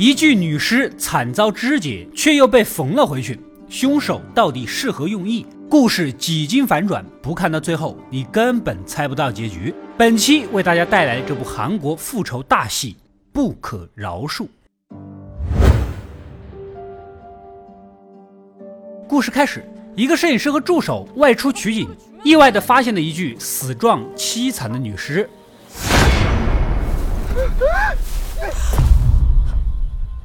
一具女尸惨遭肢解，却又被缝了回去，凶手到底是何用意？故事几经反转，不看到最后，你根本猜不到结局。本期为大家带来这部韩国复仇大戏《不可饶恕》。故事开始，一个摄影师和助手外出取景，意外的发现了一具死状凄惨的女尸。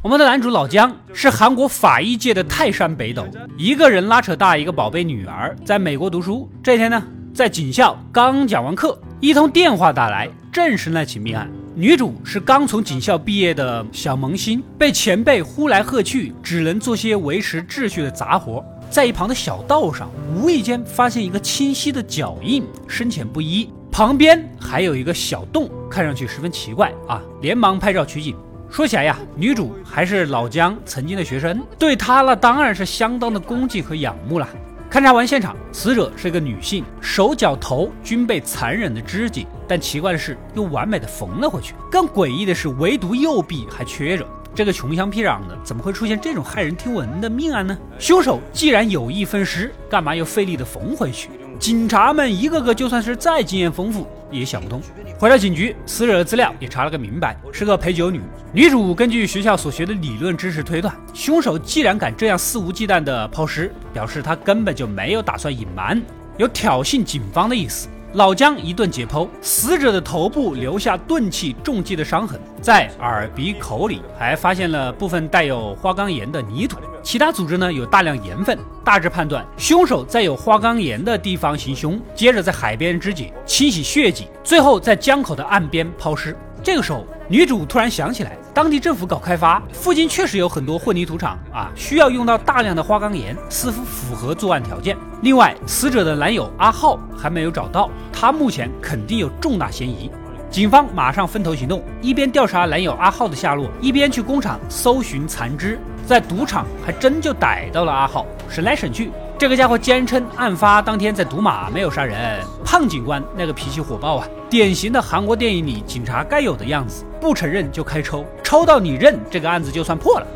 我们的男主老姜是韩国法医界的泰山北斗，一个人拉扯大一个宝贝女儿，在美国读书。这天呢，在警校刚讲完课，一通电话打来，正是那起命案。女主是刚从警校毕业的小萌新，被前辈呼来喝去，只能做些维持秩序的杂活。在一旁的小道上，无意间发现一个清晰的脚印，深浅不一，旁边还有一个小洞，看上去十分奇怪啊！连忙拍照取景。说起来呀，女主还是老姜曾经的学生，对她那当然是相当的恭敬和仰慕了。勘察完现场，死者是一个女性，手脚头均被残忍的肢解，但奇怪的是又完美的缝了回去。更诡异的是，唯独右臂还缺着。这个穷乡僻壤的，怎么会出现这种骇人听闻的命案呢？凶手既然有意分尸，干嘛又费力的缝回去？警察们一个个就算是再经验丰富，也想不通。回到警局，死者的资料也查了个明白，是个陪酒女。女主根据学校所学的理论知识推断，凶手既然敢这样肆无忌惮的抛尸，表示他根本就没有打算隐瞒，有挑衅警方的意思。老姜一顿解剖，死者的头部留下钝器重击的伤痕，在耳鼻口里还发现了部分带有花岗岩的泥土，其他组织呢有大量盐分，大致判断凶手在有花岗岩的地方行凶，接着在海边肢解清洗血迹，最后在江口的岸边抛尸。这个时候，女主突然想起来，当地政府搞开发，附近确实有很多混凝土厂啊，需要用到大量的花岗岩，似乎符合作案条件。另外，死者的男友阿浩还没有找到，他目前肯定有重大嫌疑。警方马上分头行动，一边调查男友阿浩的下落，一边去工厂搜寻残肢。在赌场还真就逮到了阿浩，审来审去。这个家伙坚称案发当天在赌马，没有杀人。胖警官那个脾气火爆啊，典型的韩国电影里警察该有的样子，不承认就开抽，抽到你认，这个案子就算破了。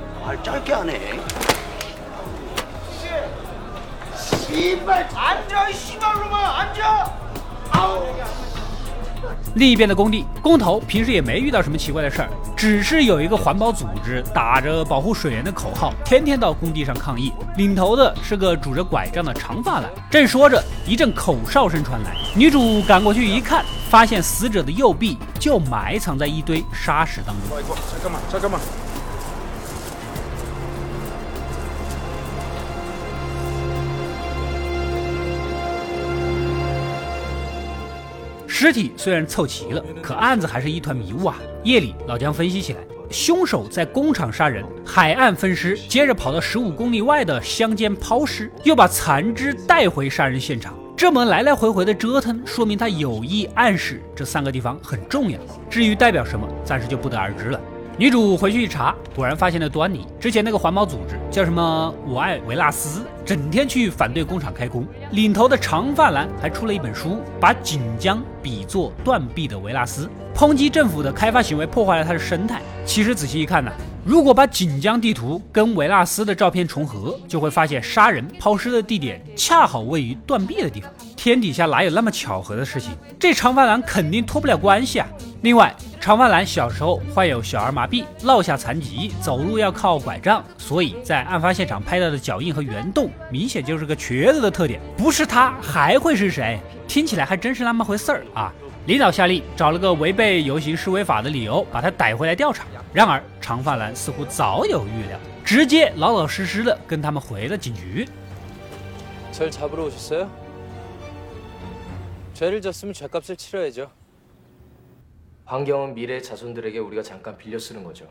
另一边的工地，工头平时也没遇到什么奇怪的事儿，只是有一个环保组织打着保护水源的口号，天天到工地上抗议。领头的是个拄着拐杖的长发男。正说着，一阵口哨声传来，女主赶过去一看，发现死者的右臂就埋藏在一堆沙石当中。尸体虽然凑齐了，可案子还是一团迷雾啊！夜里，老姜分析起来：凶手在工厂杀人，海岸分尸，接着跑到十五公里外的乡间抛尸，又把残肢带回杀人现场。这么来来回回的折腾，说明他有意暗示这三个地方很重要。至于代表什么，暂时就不得而知了。女主回去一查，果然发现了端倪。之前那个环保组织叫什么“我爱维纳斯”，整天去反对工厂开工。领头的长发男还出了一本书，把锦江比作断臂的维纳斯，抨击政府的开发行为破坏了它的生态。其实仔细一看呢，如果把锦江地图跟维纳斯的照片重合，就会发现杀人抛尸的地点恰好位于断臂的地方。天底下哪有那么巧合的事情？这长发男肯定脱不了关系啊！另外，长发男小时候患有小儿麻痹，落下残疾，走路要靠拐杖，所以在案发现场拍到的脚印和圆洞，明显就是个瘸子的特点。不是他还会是谁？听起来还真是那么回事儿啊！领导下令找了个违背游行示威法的理由，把他逮回来调查。然而，长发男似乎早有预料，直接老老实实的跟他们回了警局。저잡으러오셨어요죄를졌으면죄값을치러야죠 환경은 미래의 자손들에게 우리가 잠깐 빌려 쓰는 거죠.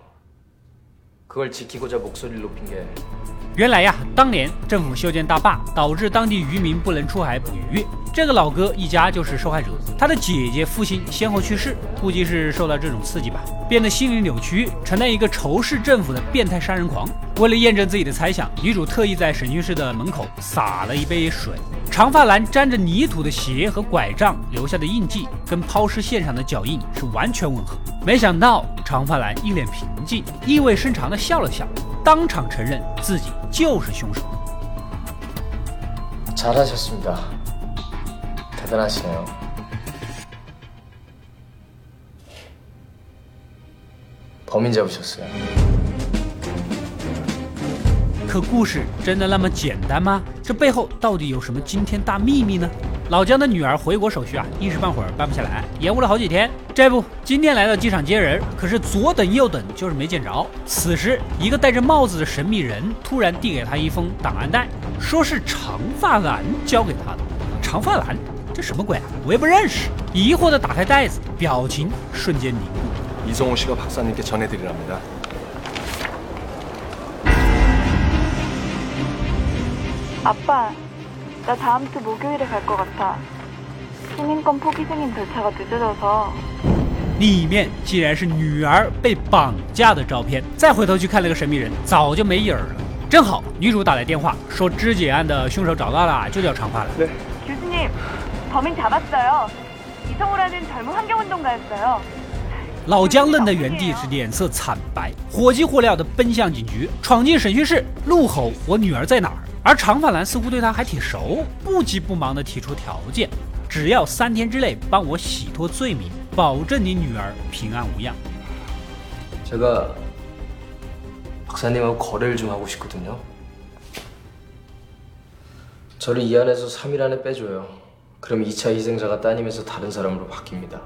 原来呀，当年政府修建大坝，导致当地渔民不能出海捕鱼。这个老哥一家就是受害者，他的姐姐、父亲先后去世，估计是受到这种刺激吧，变得心灵扭曲，成了一个仇视政府的变态杀人狂。为了验证自己的猜想，女主特意在审讯室的门口洒了一杯水。长发男沾着泥土的鞋和拐杖留下的印记，跟抛尸现场的脚印是完全吻合。没想到长发男一脸平静，意味深长的笑了笑，当场承认自己就是凶手。잘하셨습니다 대단하시네요 범인 잡으셨어요 可故事真的那么简单吗？这背后到底有什么惊天大秘密呢？ 老姜的女儿回国手续啊，一时半会儿办不下来，延误了好几天。这不，今天来到机场接人，可是左等右等就是没见着。此时，一个戴着帽子的神秘人突然递给他一封档案袋，说是长发男交给他的。长发男，这什么鬼啊？我也不认识。疑惑的打开袋子，表情瞬间凝固。이성호씨가박사님께전해드리랍니다 아빠, 나 다음 주 목요일에 갈 것 같아. 시민권 포기 승인 절차가 늦어져서.里面竟然是女儿被绑架的照片。再回头去看那个神秘人，早就没影儿了。正好女主打来电话，说肢解案的凶手找到了，就叫长发男。 교수님, 범인 잡았어요. 이성호라는 젊은 환경운동가였어요.老姜愣在原地，是脸色惨白，火急火燎地奔向警局，闯进审讯室，怒吼：“我女儿在哪儿？” 而长发男似乎对他还挺熟，不急不忙地提出条件：只要三天之内帮我洗脱罪名，保证你女儿平安无恙。 제가 박사님하고 거래를 좀 하고 싶거든요 저를 이 안에서 3일 안에 빼줘요 그럼 2차 희생자가 따님에서 다른 사람으로 바뀝니다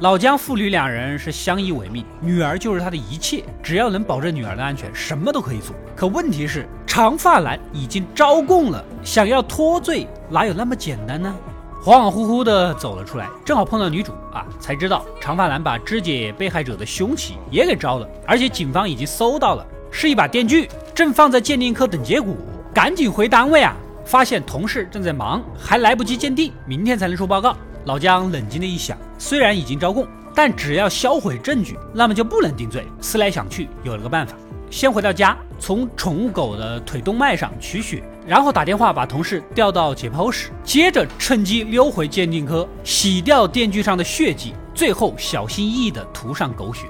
老姜父女两人是相依为命，女儿就是他的一切，只要能保证女儿的安全，什么都可以做。可问题是，长发男已经招供了，想要脱罪哪有那么简单呢？恍恍惚惚的走了出来，正好碰到女主啊，才知道长发男把肢解被害者的凶器也给招了，而且警方已经搜到了，是一把电锯，正放在鉴定科等结果。赶紧回单位啊！发现同事正在忙，还来不及鉴定，明天才能出报告。老姜冷静的一想，虽然已经招供，但只要销毁证据，那么就不能定罪。思来想去，有了个办法，先回到家，从宠物狗的腿动脉上取血，然后打电话把同事调到解剖室，接着趁机溜回鉴定科，洗掉电锯上的血迹，最后小心翼翼地涂上狗血。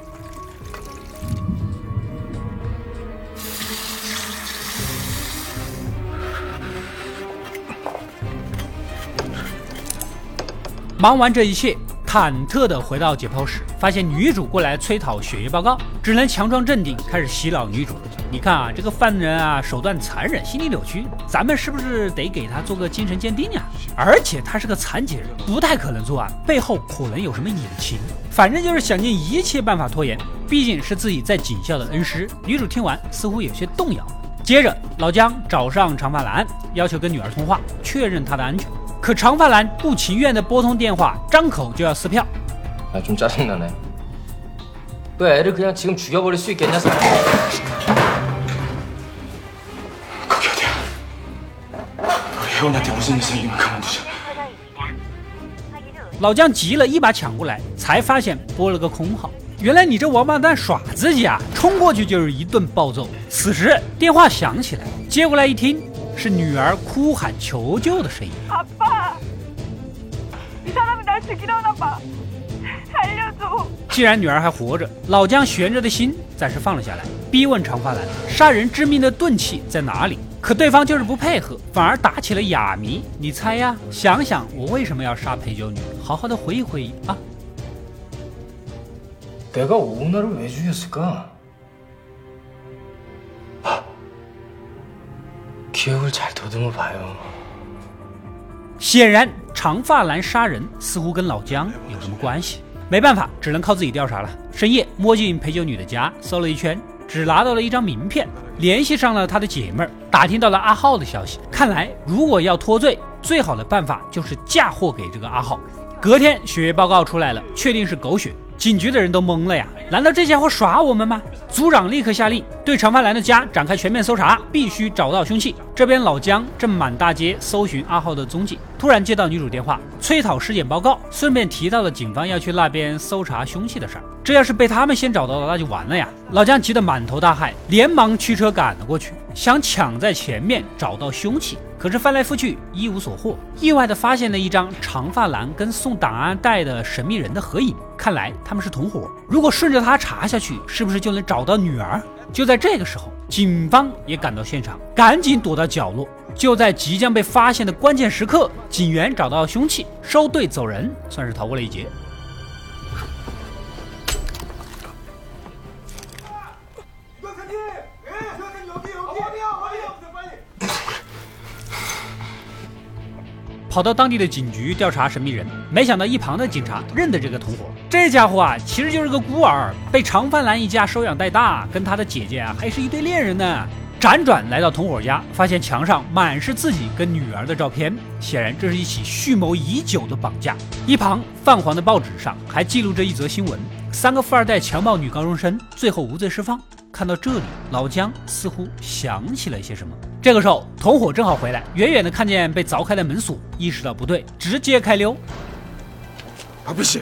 忙完这一切，忐忑地回到解剖室，发现女主过来催讨血液报告，只能强装镇定，开始洗脑女主。你看啊，这个犯人啊，手段残忍，心理扭曲，咱们是不是得给他做个精神鉴定呀？而且他是个残疾人，不太可能作案，背后可能有什么隐情。反正就是想尽一切办法拖延，毕竟是自己在警校的恩师。女主听完，似乎有些动摇。接着，老姜找上长发男，要求跟女儿通话，确认她的安全。可长发男不情愿地拨通电话，张口就要撕票。 아 좀 짜증나네 왜 애를 그냥 지금 죽여버릴 수 있겠냐 사 거기 어디야 너 혜원한테 무슨 이상이면 그만두자 老姜急了，一把抢过来，才发现拨了个空号。原来你这王八蛋耍自己啊！冲过去就是一顿暴揍。此时电话响起来，接过来一听，是女儿哭喊求救的声音。 아 既然女儿还活着，老姜悬着的心暂时放了下来，逼问长发男杀人致命的钝器在哪里。可对方就是不配合，反而打起了哑谜。你猜呀？想想我为什么要杀陪酒女？好好的回忆回忆啊！ 내가 오너를 왜 죽였을까? 기억을 잘 더듬어 봐요.显然， 长发男杀人似乎跟老姜有什么关系。没办法，只能靠自己调查了。深夜摸进陪酒女的家，搜了一圈，只拿到了一张名片，联系上了她的姐妹儿，打听到了阿浩的消息。看来，如果要脱罪，最好的办法就是嫁祸给这个阿浩。隔天，血液报告出来了，确定是狗血。警局的人都懵了呀！难道这家伙耍我们吗？组长立刻下令对长发男的家展开全面搜查，必须找到凶器。这边老姜正满大街搜寻阿浩的踪迹，突然接到女主电话，催讨尸检报告，顺便提到了警方要去那边搜查凶器的事儿。这要是被他们先找到了，那就完了呀！老姜急得满头大汗，连忙驱车赶了过去，想抢在前面找到凶器。可是翻来覆去一无所获，意外的发现了一张长发男跟送档案袋的神秘人的合影，看来他们是同伙。如果顺着他查下去，是不是就能找到女儿？就在这个时候，警方也赶到现场，赶紧躲到角落。就在即将被发现的关键时刻，警员找到凶器，收队走人，算是逃过了一劫。跑到当地的警局调查神秘人，没想到一旁的警察认得这个同伙。这家伙啊，其实就是个孤儿，被长发男一家收养带大，跟他的姐姐啊还是一对恋人呢。辗转来到同伙家，发现墙上满是自己跟女儿的照片，显然这是一起蓄谋已久的绑架。一旁泛黄的报纸上还记录着一则新闻：三个富二代强暴女高中生，最后无罪释放。看到这里，老姜似乎想起了些什么。这个时候，同伙正好回来，远远的看见被凿开的门锁，意识到不对，直接开溜。啊，不行！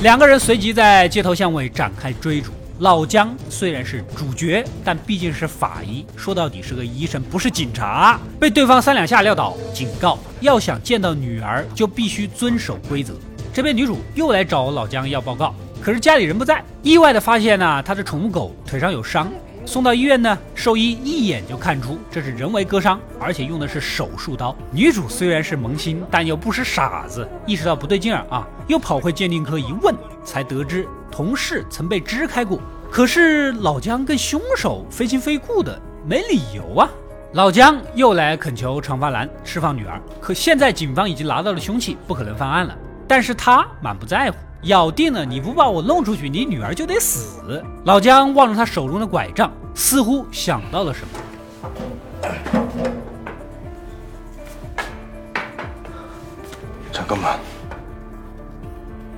两个人随即在街头巷尾展开追逐。老姜虽然是主角，但毕竟是法医，说到底是个医生，不是警察。被对方三两下撂倒，警告：要想见到女儿，就必须遵守规则。这边女主又来找老姜要报告，可是家里人不在，意外的发现呢，他的宠物狗腿上有伤。送到医院呢，兽医一眼就看出这是人为割伤，而且用的是手术刀。女主虽然是萌新，但又不是傻子，意识到不对劲儿啊，又跑回鉴定科一问，才得知同事曾被支开过。可是老姜跟凶手非亲非故的，没理由啊。老姜又来恳求长发男释放女儿，可现在警方已经拿到了凶器，不可能翻案了。但是他满不在乎。咬定了，你不把我弄出去，你女儿就得死。老姜望着他手中的拐杖，似乎想到了什么。잠깐만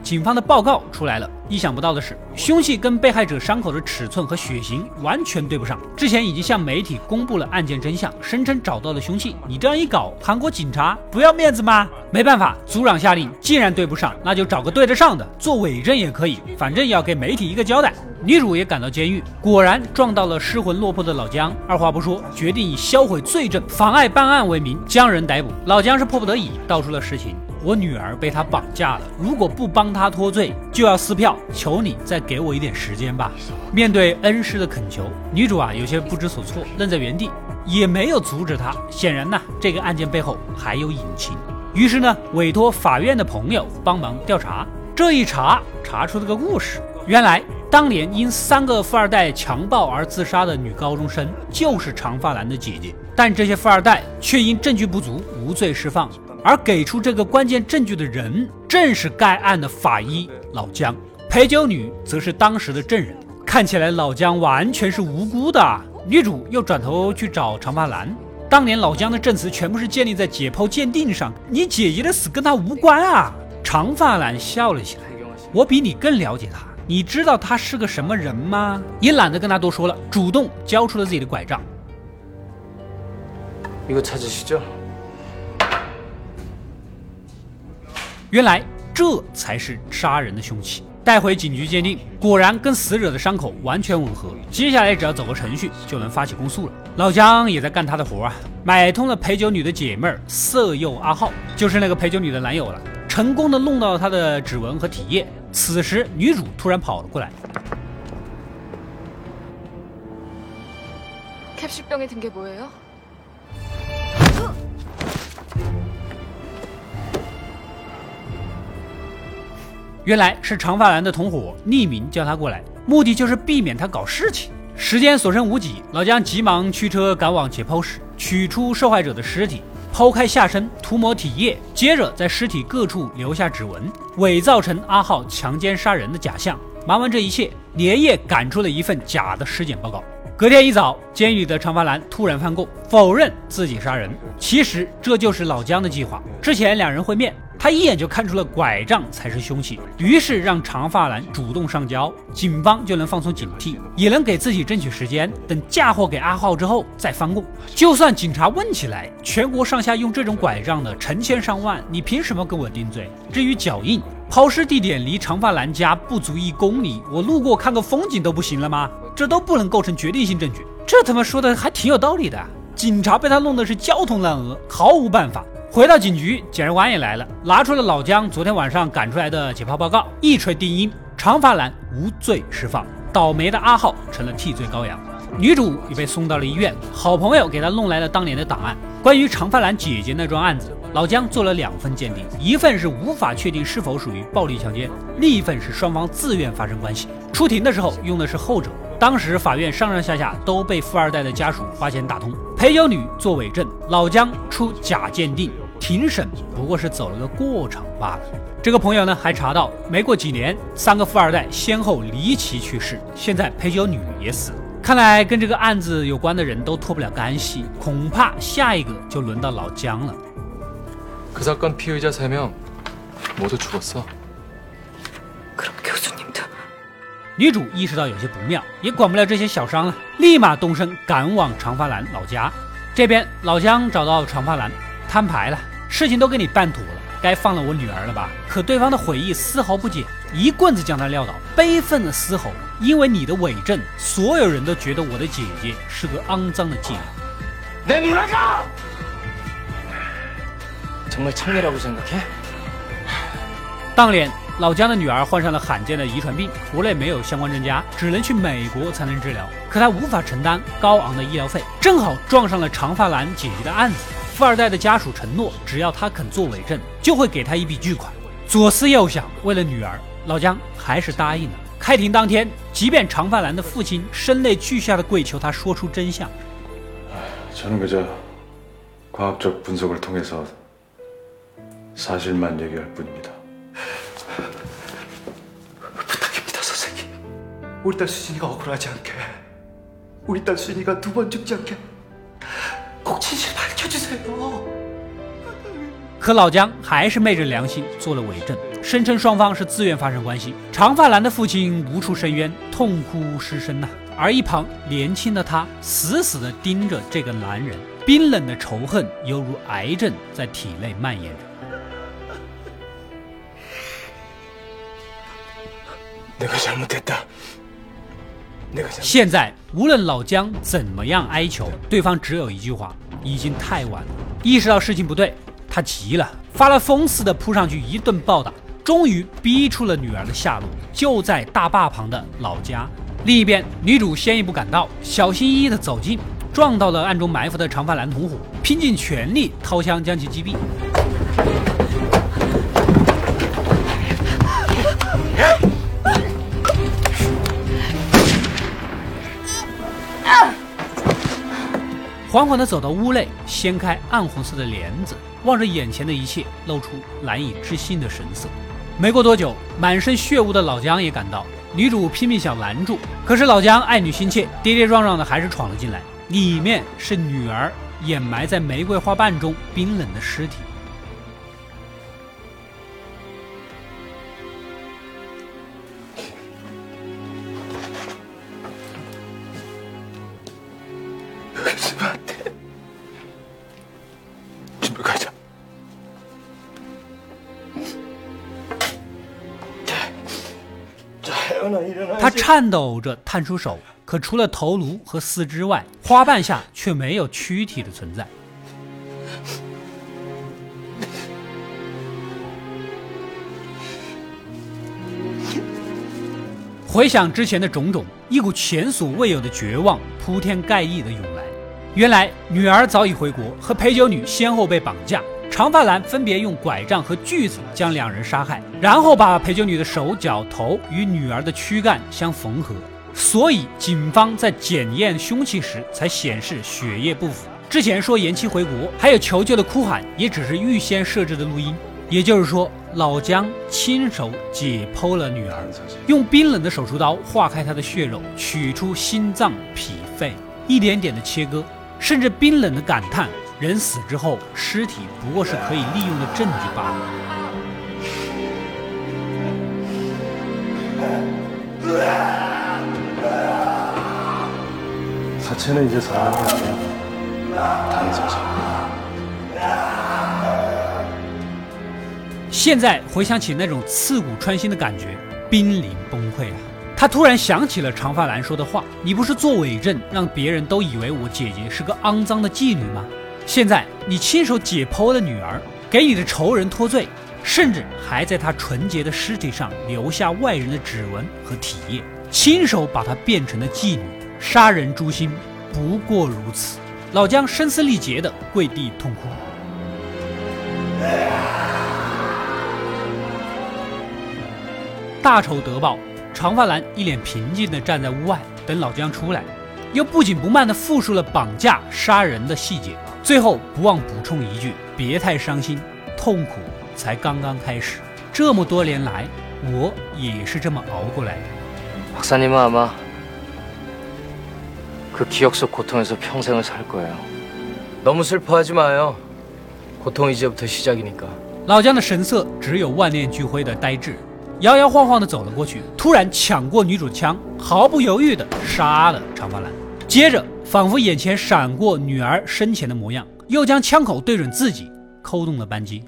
警方的报告出来了，意想不到的是，凶器跟被害者伤口的尺寸和血型完全对不上。之前已经向媒体公布了案件真相，声称找到了凶器。你这样一搞，韩国警察不要面子吗？没办法，组长下令，既然对不上，那就找个对得上的做伪证也可以，反正要给媒体一个交代。女主也赶到监狱，果然撞到了失魂落魄的老姜。二话不说，决定以销毁罪证、妨碍办案为名将人逮捕。老姜是迫不得已道出了实情。我女儿被他绑架了，如果不帮他脱罪，就要撕票。求你再给我一点时间吧。面对恩师的恳求，女主啊有些不知所措，愣在原地，也没有阻止他。显然呢，这个案件背后还有隐情。于是呢，委托法院的朋友帮忙调查。这一查，查出了个故事。原来当年因三个富二代强暴而自杀的女高中生，就是长发男的姐姐。但这些富二代却因证据不足，无罪释放。而给出这个关键证据的人，正是该案的法医老姜，陪酒女则是当时的证人。看起来老姜完全是无辜的。女主又转头去找长发男，当年老姜的证词全部是建立在解剖鉴定上，你姐姐的死跟他无关啊！长发男笑了起来，我比你更了解他，你知道他是个什么人吗？也懒得跟他多说了，主动交出了自己的拐杖。이거찾으시죠 原来这才是杀人的凶器，带回警局鉴定，果然跟死者的伤口完全吻合。接下来只要走个程序，就能发起公诉了。老姜也在干他的活啊，买通了陪酒女的姐妹儿色诱阿浩，就是那个陪酒女的男友了，成功的弄到了她的指纹和体液。此时女主突然跑了过来， 캡슐병에 든 게 뭐예요? 原来是长发男的同伙匿名叫他过来，目的就是避免他搞事情。时间所剩无几，老姜急忙驱车赶往解剖室，取出受害者的尸体，剖开下身，涂抹体液，接着在尸体各处留下指纹，伪造成阿浩强奸杀人的假象。忙完这一切，连夜赶出了一份假的尸检报告。隔天一早，监狱里的长发男突然翻供，否认自己杀人。其实这就是老姜的计划。之前两人会面，他一眼就看出了拐杖才是凶器，于是让长发男主动上交，警方就能放松警惕，也能给自己争取时间，等嫁祸给阿浩之后再翻供。就算警察问起来，全国上下用这种拐杖的成千上万，你凭什么跟我定罪？至于脚印，抛尸地点离长发男家不足一公里，我路过看个风景都不行了吗？这都不能构成决定性证据，这他妈说的还挺有道理的。警察被他弄的是焦头烂额，毫无办法。回到警局，检察官也来了，拿出了老姜昨天晚上赶出来的解剖报告，一锤定音，长发男无罪释放，倒霉的阿浩成了替罪羔羊。女主也被送到了医院，好朋友给她弄来了当年的档案，关于长发男姐姐那桩案子，老姜做了两份鉴定，一份是无法确定是否属于暴力强奸，另一份是双方自愿发生关系。出庭的时候用的是后者。当时法院上上下下都被富二代的家属花钱打通，陪酒女做伪证，老姜出假鉴定，庭审不过是走了个过场罢了。这个朋友呢还查到，没过几年，三个富二代先后离奇去世，现在陪酒女也死了。看来跟这个案子有关的人都脱不了干系，恐怕下一个就轮到老姜了。그사건피의자세명모두죽었어女主意识到有些不妙，也管不了这些小伤了，立马动身赶往长发男老家。这边老姜找到长发男，摊牌了， 事情都给你办妥了，该放了我女儿了吧？可对方的悔意丝毫不减，一棍子将他撂倒，悲愤的嘶吼：“因为你的伪证，所有人都觉得我的姐姐是个肮脏的妓女。”내누나가정말창녀라고생각해当脸。老姜的女儿患上了罕见的遗传病，国内没有相关专家，只能去美国才能治疗。可他无法承担高昂的医疗费，正好撞上了长发男姐姐的案子。 富二代的家属承诺，只要他肯做伪证，就会给他一笔巨款。左思右想，为了女儿，老姜还是答应了。开庭当天，即便长发男的父亲声泪俱下的跪求他说出真相，저는그저과학적분석을통해서사실만얘기할뿐입니다 우리 딸 수진이가 억울하지 않게 우리 딸 수진이가 두 번 죽지 않게 꼭 진실 밝 혀주세요. 可老姜还是昧着良心做了伪证，声称双方是自愿发生关系。长发男的父亲无处申冤，痛哭失声呐。而一旁年轻的他死死地盯着这个男人，冰冷的仇恨犹如癌症在体内蔓延着。 내가 잘못했다. 现在无论老姜怎么样哀求，对方只有一句话：已经太晚了。意识到事情不对，他急了，发了疯似的扑上去一顿暴打，终于逼出了女儿的下落，就在大坝旁的老家。另一边，女主先一步赶到，小心翼翼地走近，撞到了暗中埋伏的长发男同伙，拼尽全力掏枪将其击毙。缓缓地走到屋内，掀开暗红色的帘子，望着眼前的一切，露出难以置信的神色。没过多久，满身血污的老姜也赶到，女主拼命想拦住，可是老姜爱女心切，跌跌撞撞的还是闯了进来。里面是女儿掩埋在玫瑰花瓣中冰冷的尸体。颤抖着探出手，可除了头颅和四肢外，花瓣下却没有躯体的存在。回想之前的种种，一股前所未有的绝望铺天盖地的涌来。原来女儿早已回国，和陪酒女先后被绑架。长发男分别用拐杖和锯子将两人杀害，然后把陪酒女的手脚头与女儿的躯干相缝合，所以警方在检验凶器时才显示血液不符。之前说延期回国，还有求救的哭喊，也只是预先设置的录音。也就是说，老姜亲手解剖了女儿，用冰冷的手术刀划开她的血肉，取出心脏、脾。肺，一点点的切割，甚至冰冷的感叹：人死之后，尸体不过是可以利用的证据罢了。 사체는 이제 사람이 아니야. 단사자. 现在回想起那种刺骨穿心的感觉，濒临崩溃啊！他突然想起了长发兰说的话：“你不是做伪证，让别人都以为我姐姐是个肮脏的妓女吗？ 现在你亲手解剖了女儿，给你的仇人脱罪，甚至还在她纯洁的尸体上留下外人的指纹和体液，亲手把她变成了妓女，杀人诛心，不过如此。”老姜声嘶力竭的跪地痛哭。大仇得报，长发男一脸平静地站在屋外等老姜出来，又不紧不慢地复述了绑架、杀人的细节，最后不忘补充一句：“别太伤心，痛苦才刚刚开始。这么多年来，我也是这么熬过来的。” 박사님은 아마 그 기억 속 고통에서 평생을 살 거예요. 너무 슬퍼하지 마요. 고통 이제부터 시작이니까. 老姜的神色只有万念俱灰的呆滞，摇摇晃晃地走了过去，突然抢过女主的枪，毫不犹豫地杀了长发男。接着， 仿佛眼前闪过女儿生前的模样，又将枪口对准自己，扣动了扳机。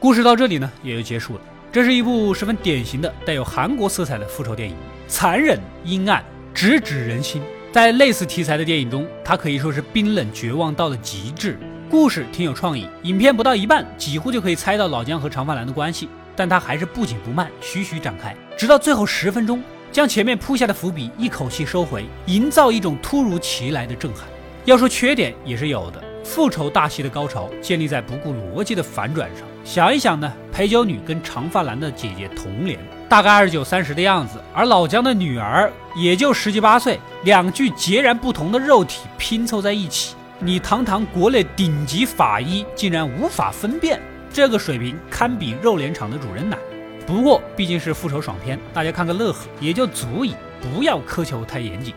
故事到这里呢，也就结束了。这是一部十分典型的带有韩国色彩的复仇电影，残忍、阴暗、直指人心。在类似题材的电影中，它可以说是冰冷、绝望到了极致。故事挺有创意，影片不到一半，几乎就可以猜到老姜和长发男的关系，但他还是不紧不慢，徐徐展开，直到最后十分钟，将前面铺下的伏笔一口气收回，营造一种突如其来的震撼。要说缺点也是有的，复仇大戏的高潮建立在不顾逻辑的反转上。想一想呢，陪酒女跟长发男的姐姐同年，大概二十九三十的样子，而老姜的女儿也就十七八岁，两具截然不同的肉体拼凑在一起，你堂堂国内顶级法医竟然无法分辨，这个水平堪比肉联厂的主人奶。不过毕竟是复仇爽片，大家看个乐呵也就足以，不要苛求太严谨。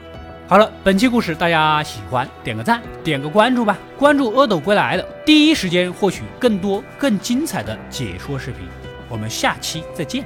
好了，本期故事大家喜欢，点个赞，点个关注吧。关注阿斗归来了，第一时间获取更多更精彩的解说视频。我们下期再见。